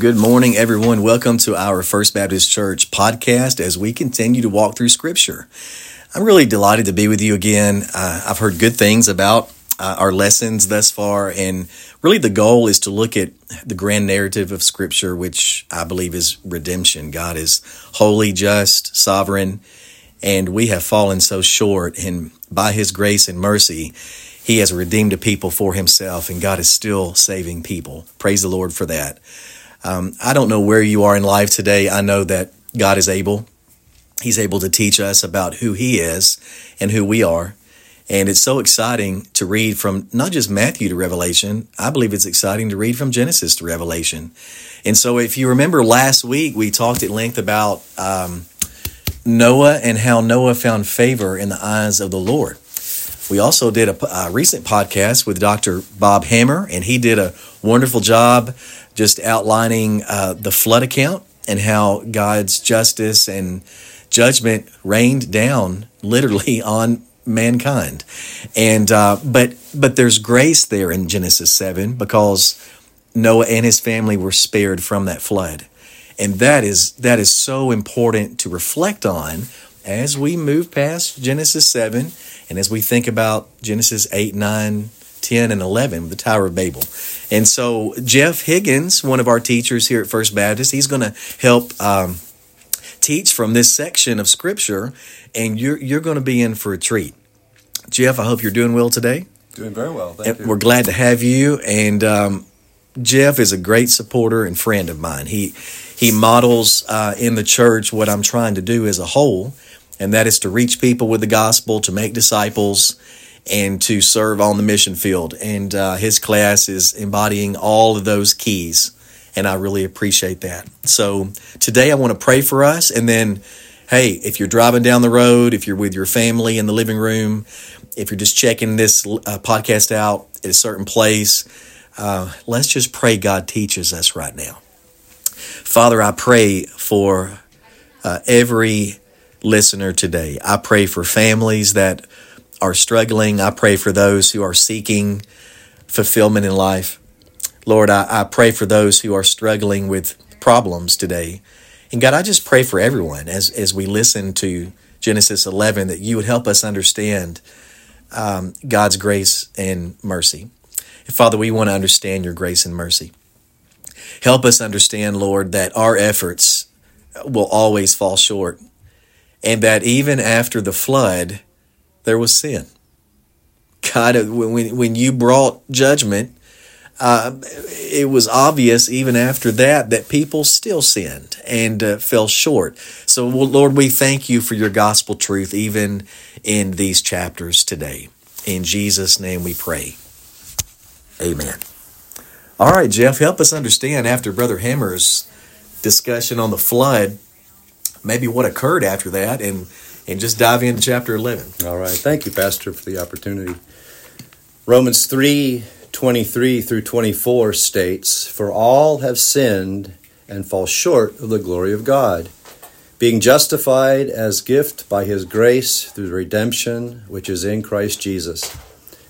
Good morning, everyone. Welcome to our First Baptist Church podcast as we continue to walk through Scripture. I'm really delighted to be with you again. Uh, I've heard good things about uh, our lessons thus far, and really the goal is to look at the grand narrative of Scripture, which I believe is redemption. God is holy, just, sovereign, and we have fallen so short, and by His grace and mercy, He has redeemed a people for Himself, and God is still saving people. Praise the Lord for that. Um, I don't know where you are in life today. I know that God is able. He's able to teach us about who He is and who we are. And it's so exciting to read from not just Matthew to Revelation. I believe it's exciting to read from Genesis to Revelation. And so, if you remember last week, we talked at length about um, Noah and how Noah found favor in the eyes of the Lord. We also did a, a recent podcast with Dr. Bob Hammer, and he did a wonderful job just outlining uh, the flood account and how God's justice and judgment rained down literally on mankind. And uh, but but there's grace there in Genesis seven because Noah and his family were spared from that flood, and that is that is so important to reflect on as we move past Genesis seven and as we think about Genesis eight nine 10 and 11, the Tower of Babel. And so, Jeff Higgins, one of our teachers here at First Baptist, he's going to help um, teach from this section of Scripture, and you're, you're going to be in for a treat. Jeff, I hope you're doing well today. Doing very well. Thank you. We're glad to have you. And um, Jeff is a great supporter and friend of mine. He he models uh, in the church what I'm trying to do as a whole, and that is to reach people with the gospel, to make disciples, and to serve on the mission field. And uh, his class is embodying all of those keys. And I really appreciate that. So today I want to pray for us. And then, hey, if you're driving down the road, if you're with your family in the living room, if you're just checking this uh, podcast out at a certain place, uh, let's just pray God teaches us right now. Father, I pray for uh, every listener today. I pray for families that are struggling. I pray for those who are seeking fulfillment in life. Lord, I, I pray for those who are struggling with problems today. And God, I just pray for everyone as, as we listen to Genesis 11 that you would help us understand um, God's grace and mercy. Father, we want to understand your grace and mercy. Help us understand, Lord, that our efforts will always fall short and that even after the flood, there was sin. God, when, when you brought judgment, uh, it was obvious even after that that people still sinned and uh, fell short. So, Lord, we thank you for your gospel truth even in these chapters today. In Jesus' name we pray. Amen. All right, Jeff, help us understand after Brother Hammer's discussion on the flood, maybe what occurred after that and and just dive into chapter 11. All right. Thank you, Pastor, for the opportunity. Romans 3 23 through 24 states, For all have sinned and fall short of the glory of God, being justified as gift by his grace through the redemption which is in Christ Jesus.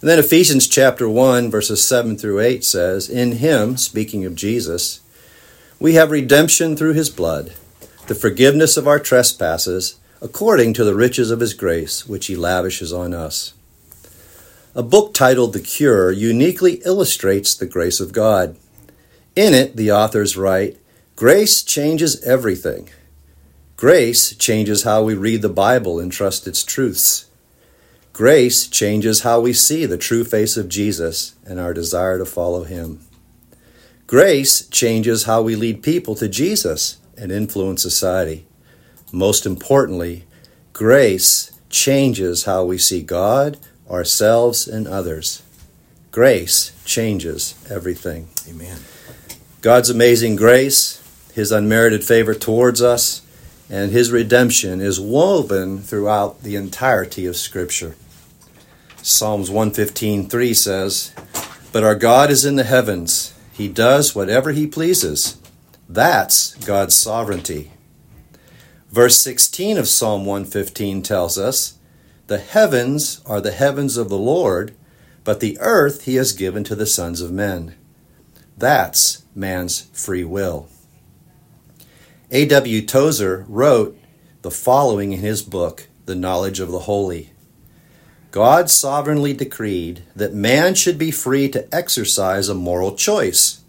And then Ephesians chapter 1, verses 7 through 8 says, In him, speaking of Jesus, we have redemption through his blood, the forgiveness of our trespasses according to the riches of his grace, which he lavishes on us. A book titled The Cure uniquely illustrates the grace of God. In it, the authors write Grace changes everything. Grace changes how we read the Bible and trust its truths. Grace changes how we see the true face of Jesus and our desire to follow him. Grace changes how we lead people to Jesus and influence society. Most importantly, grace changes how we see God, ourselves, and others. Grace changes everything. Amen. God's amazing grace, His unmerited favor towards us, and His redemption is woven throughout the entirety of Scripture. Psalms 115:3 says, "But our God is in the heavens. He does whatever he pleases." That's God's sovereignty. Verse 16 of Psalm 115 tells us, The heavens are the heavens of the Lord, but the earth he has given to the sons of men. That's man's free will. A.W. Tozer wrote the following in his book, The Knowledge of the Holy. God sovereignly decreed that man should be free to exercise a moral choice,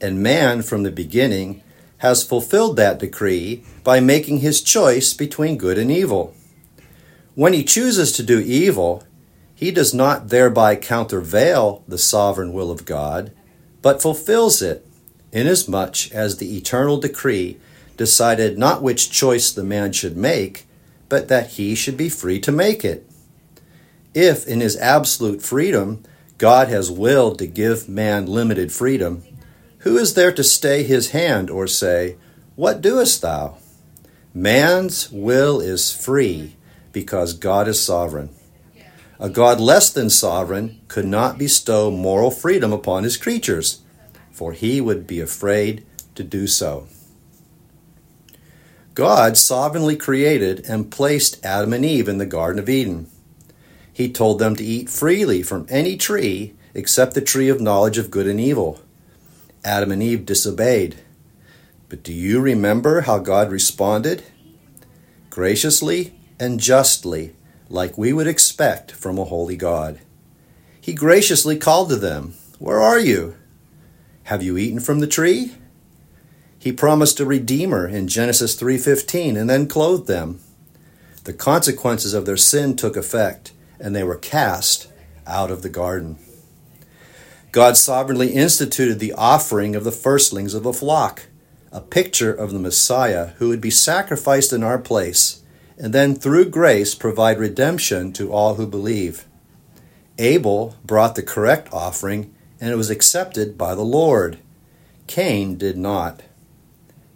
and man from the beginning has fulfilled that decree by making his choice between good and evil. When he chooses to do evil, he does not thereby countervail the sovereign will of God, but fulfills it, inasmuch as the eternal decree decided not which choice the man should make, but that he should be free to make it. If, in his absolute freedom, God has willed to give man limited freedom, who is there to stay his hand or say, What doest thou? Man's will is free because God is sovereign. A God less than sovereign could not bestow moral freedom upon his creatures, for he would be afraid to do so. God sovereignly created and placed Adam and Eve in the Garden of Eden. He told them to eat freely from any tree except the tree of knowledge of good and evil. Adam and Eve disobeyed. But do you remember how God responded? Graciously and justly like we would expect from a holy God. He graciously called to them, Where are you? Have you eaten from the tree? He promised a redeemer in Genesis 3:15 and then clothed them. The consequences of their sin took effect and they were cast out of the garden. God sovereignly instituted the offering of the firstlings of a flock, a picture of the Messiah who would be sacrificed in our place and then through grace provide redemption to all who believe. Abel brought the correct offering, and it was accepted by the Lord. Cain did not.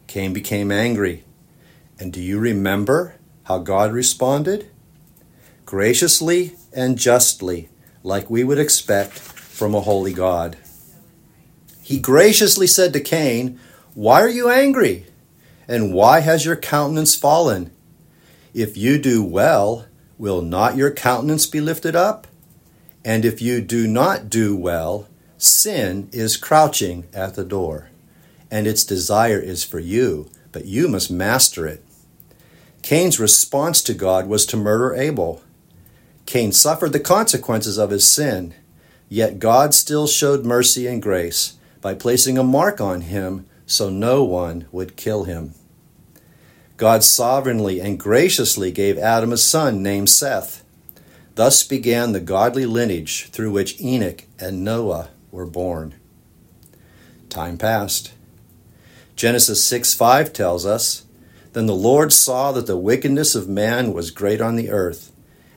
Cain became angry. And do you remember how God responded? Graciously and justly, like we would expect from a holy God. He graciously said to Cain, Why are you angry? And why has your countenance fallen? If you do well, will not your countenance be lifted up? And if you do not do well, sin is crouching at the door, and its desire is for you, but you must master it. Cain's response to God was to murder Abel. Cain suffered the consequences of his sin, yet God still showed mercy and grace by placing a mark on him so no one would kill him. God sovereignly and graciously gave Adam a son named Seth. Thus began the godly lineage through which Enoch and Noah were born. Time passed. Genesis 6 5 tells us Then the Lord saw that the wickedness of man was great on the earth,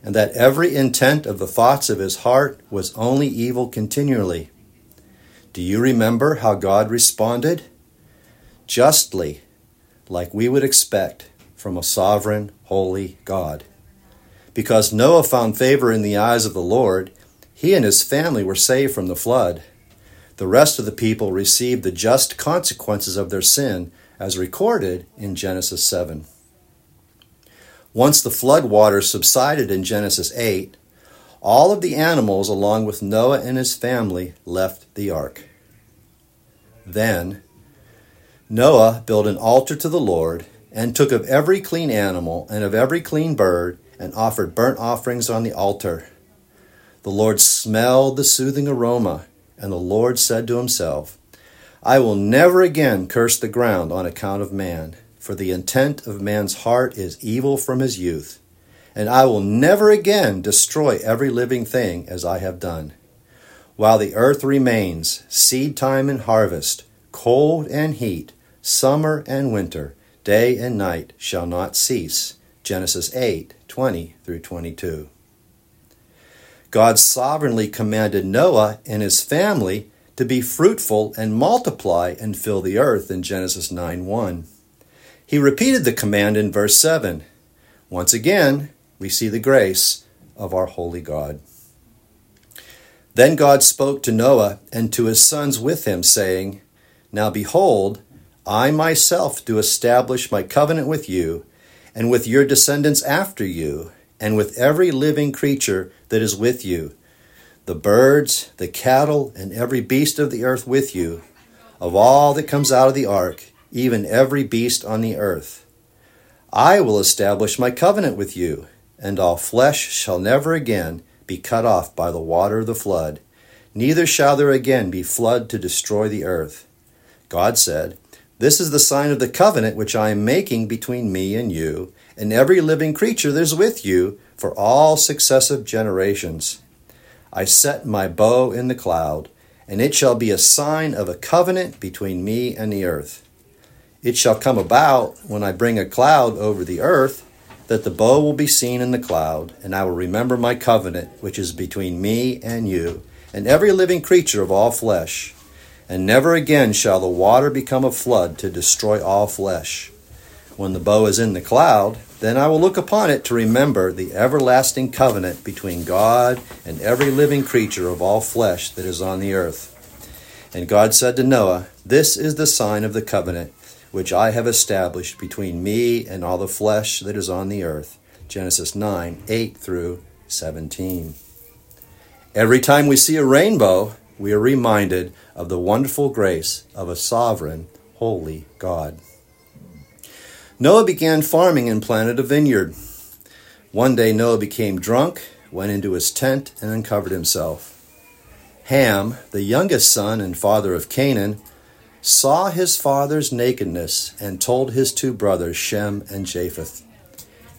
and that every intent of the thoughts of his heart was only evil continually. Do you remember how God responded? Justly like we would expect from a sovereign, holy God. Because Noah found favor in the eyes of the Lord, he and his family were saved from the flood. The rest of the people received the just consequences of their sin, as recorded in Genesis 7. Once the flood waters subsided in Genesis 8, all of the animals, along with Noah and his family, left the ark. Then Noah built an altar to the Lord, and took of every clean animal and of every clean bird, and offered burnt offerings on the altar. The Lord smelled the soothing aroma, and the Lord said to himself, I will never again curse the ground on account of man, for the intent of man's heart is evil from his youth. And I will never again destroy every living thing as I have done. While the earth remains, seed time and harvest, cold and heat, summer and winter, day and night shall not cease. Genesis 8 20 through 22. God sovereignly commanded Noah and his family to be fruitful and multiply and fill the earth in Genesis 9 1. He repeated the command in verse 7. Once again, we see the grace of our holy God. Then God spoke to Noah and to his sons with him, saying, Now behold, I myself do establish my covenant with you, and with your descendants after you, and with every living creature that is with you, the birds, the cattle, and every beast of the earth with you, of all that comes out of the ark, even every beast on the earth. I will establish my covenant with you, and all flesh shall never again be cut off by the water of the flood, neither shall there again be flood to destroy the earth. God said, This is the sign of the covenant which I am making between me and you, and every living creature that is with you for all successive generations. I set my bow in the cloud, and it shall be a sign of a covenant between me and the earth. It shall come about when I bring a cloud over the earth that the bow will be seen in the cloud, and I will remember my covenant which is between me and you, and every living creature of all flesh. And never again shall the water become a flood to destroy all flesh. When the bow is in the cloud, then I will look upon it to remember the everlasting covenant between God and every living creature of all flesh that is on the earth. And God said to Noah, This is the sign of the covenant which I have established between me and all the flesh that is on the earth. Genesis 9 8 through 17. Every time we see a rainbow, we are reminded of the wonderful grace of a sovereign, holy God. Noah began farming and planted a vineyard. One day Noah became drunk, went into his tent, and uncovered himself. Ham, the youngest son and father of Canaan, saw his father's nakedness and told his two brothers, Shem and Japheth.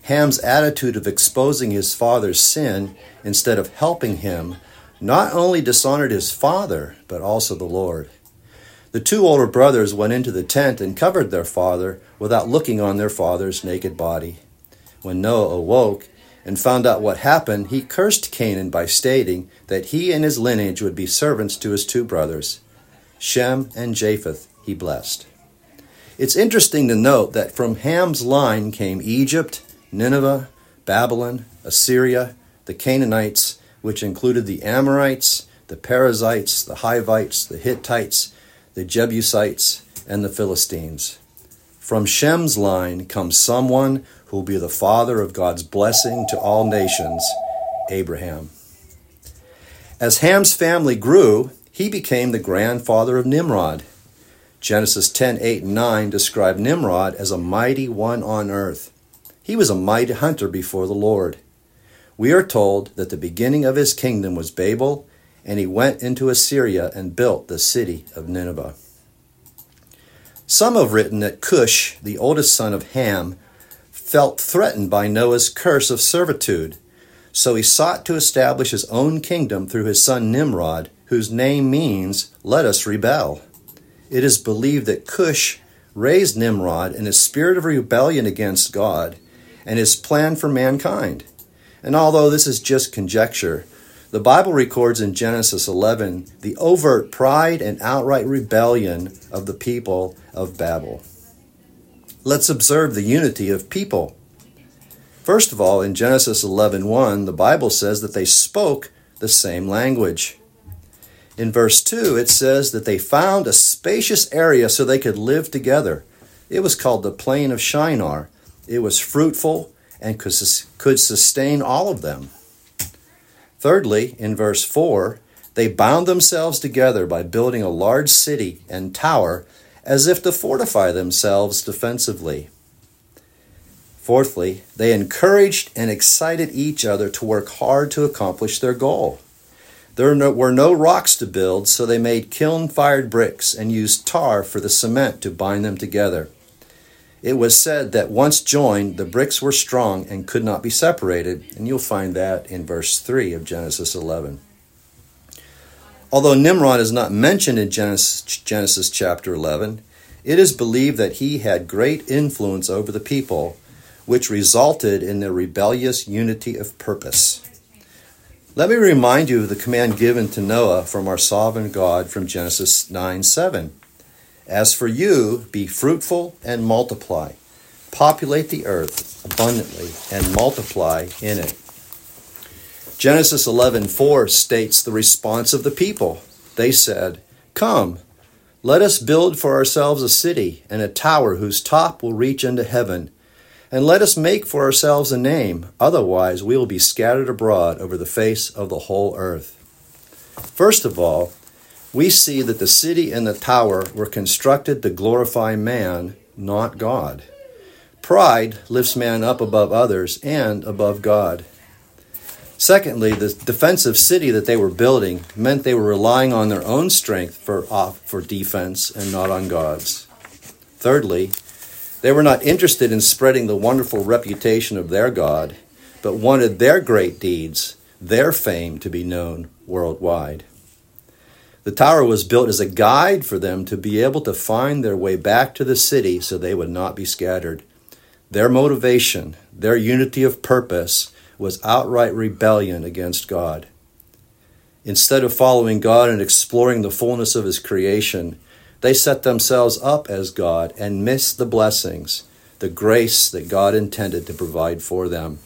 Ham's attitude of exposing his father's sin instead of helping him not only dishonored his father, but also the Lord. The two older brothers went into the tent and covered their father without looking on their father's naked body. When Noah awoke and found out what happened, he cursed Canaan by stating that he and his lineage would be servants to his two brothers. Shem and Japheth he blessed. It's interesting to note that from Ham's line came Egypt, Nineveh, Babylon, Assyria, the Canaanites, which included the Amorites, the Perizzites, the Hivites, the Hittites, the Jebusites, and the Philistines. From Shem's line comes someone who will be the father of God's blessing to all nations, Abraham. As Ham's family grew, he became the grandfather of Nimrod. Genesis 10 8 and 9 describe Nimrod as a mighty one on earth. He was a mighty hunter before the Lord. We are told that the beginning of his kingdom was Babel and he went into Assyria and built the city of Nineveh. Some have written that Cush, the oldest son of Ham, felt threatened by Noah's curse of servitude, so he sought to establish his own kingdom through his son Nimrod, whose name means, Let us rebel. It is believed that Cush raised Nimrod in a spirit of rebellion against God and his plan for mankind. And although this is just conjecture, the Bible records in Genesis 11 the overt pride and outright rebellion of the people of Babel. Let's observe the unity of people. First of all, in Genesis 11:1, the Bible says that they spoke the same language. In verse 2, it says that they found a spacious area so they could live together. It was called the plain of Shinar. It was fruitful and could sustain all of them. Thirdly, in verse 4, they bound themselves together by building a large city and tower as if to fortify themselves defensively. Fourthly, they encouraged and excited each other to work hard to accomplish their goal. There were no rocks to build, so they made kiln fired bricks and used tar for the cement to bind them together. It was said that once joined, the bricks were strong and could not be separated, and you'll find that in verse 3 of Genesis 11. Although Nimrod is not mentioned in Genesis, chapter 11, it is believed that he had great influence over the people, which resulted in their rebellious unity of purpose. Let me remind you of the command given to Noah from our sovereign God from Genesis 9 7. As for you, be fruitful and multiply, populate the earth abundantly and multiply in it. Genesis 11:4 states the response of the people. They said, "Come, let us build for ourselves a city and a tower whose top will reach into heaven, and let us make for ourselves a name, otherwise we will be scattered abroad over the face of the whole earth." First of all, we see that the city and the tower were constructed to glorify man, not God. Pride lifts man up above others and above God. Secondly, the defensive city that they were building meant they were relying on their own strength for, uh, for defense and not on God's. Thirdly, they were not interested in spreading the wonderful reputation of their God, but wanted their great deeds, their fame, to be known worldwide. The tower was built as a guide for them to be able to find their way back to the city so they would not be scattered. Their motivation, their unity of purpose, was outright rebellion against God. Instead of following God and exploring the fullness of His creation, they set themselves up as God and miss the blessings, the grace that God intended to provide for them.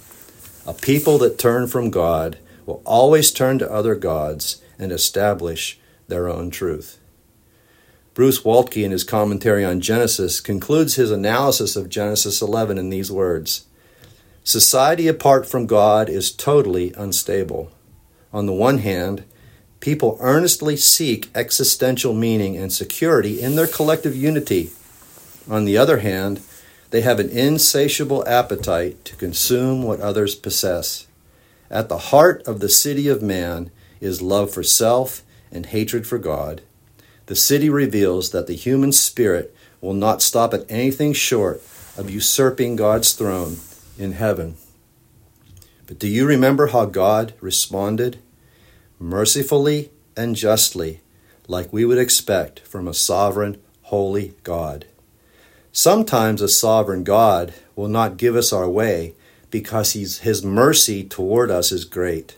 A people that turn from God will always turn to other gods and establish their own truth. Bruce Waltke, in his commentary on Genesis, concludes his analysis of Genesis 11 in these words Society apart from God is totally unstable. On the one hand, people earnestly seek existential meaning and security in their collective unity. On the other hand, they have an insatiable appetite to consume what others possess. At the heart of the city of man is love for self and hatred for God, the city reveals that the human spirit will not stop at anything short of usurping God's throne in heaven. But do you remember how God responded? Mercifully and justly, like we would expect from a sovereign, holy God. Sometimes a sovereign God will not give us our way because his mercy toward us is great.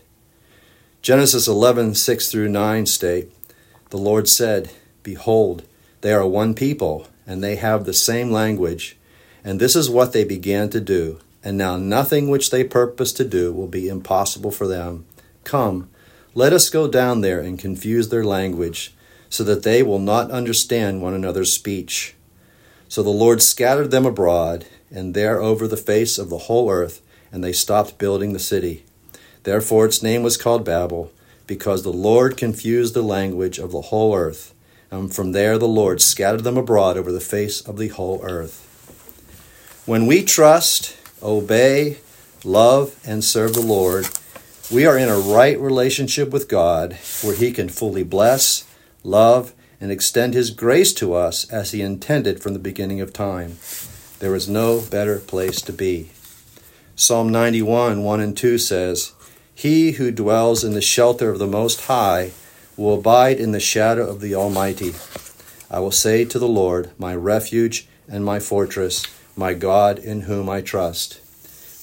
Genesis 11, 6 through 9 state, The Lord said, Behold, they are one people, and they have the same language. And this is what they began to do. And now nothing which they purpose to do will be impossible for them. Come, let us go down there and confuse their language, so that they will not understand one another's speech. So the Lord scattered them abroad, and there over the face of the whole earth, and they stopped building the city. Therefore its name was called Babel, because the Lord confused the language of the whole earth. And from there the Lord scattered them abroad over the face of the whole earth. When we trust, obey, love, and serve the Lord, we are in a right relationship with God where He can fully bless, love, and extend His grace to us as He intended from the beginning of time. There is no better place to be. Psalm 91 1 and 2 says, he who dwells in the shelter of the Most High will abide in the shadow of the Almighty. I will say to the Lord, my refuge and my fortress, my God in whom I trust.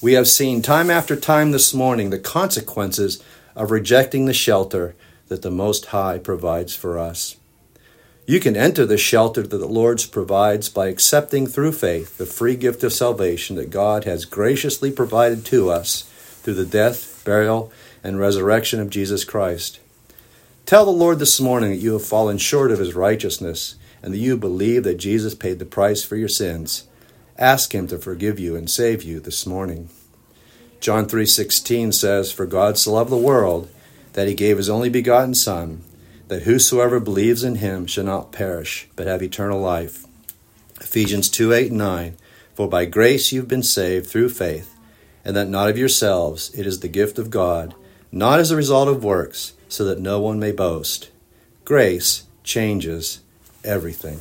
We have seen time after time this morning the consequences of rejecting the shelter that the Most High provides for us. You can enter the shelter that the Lord provides by accepting through faith the free gift of salvation that God has graciously provided to us through the death burial, and resurrection of Jesus Christ. Tell the Lord this morning that you have fallen short of his righteousness and that you believe that Jesus paid the price for your sins. Ask him to forgive you and save you this morning. John 3:16 says, "For God so loved the world that he gave his only begotten son, that whosoever believes in him shall not perish, but have eternal life." Ephesians 2:8 9, "For by grace you've been saved through faith, and that not of yourselves, it is the gift of God, not as a result of works, so that no one may boast. Grace changes everything.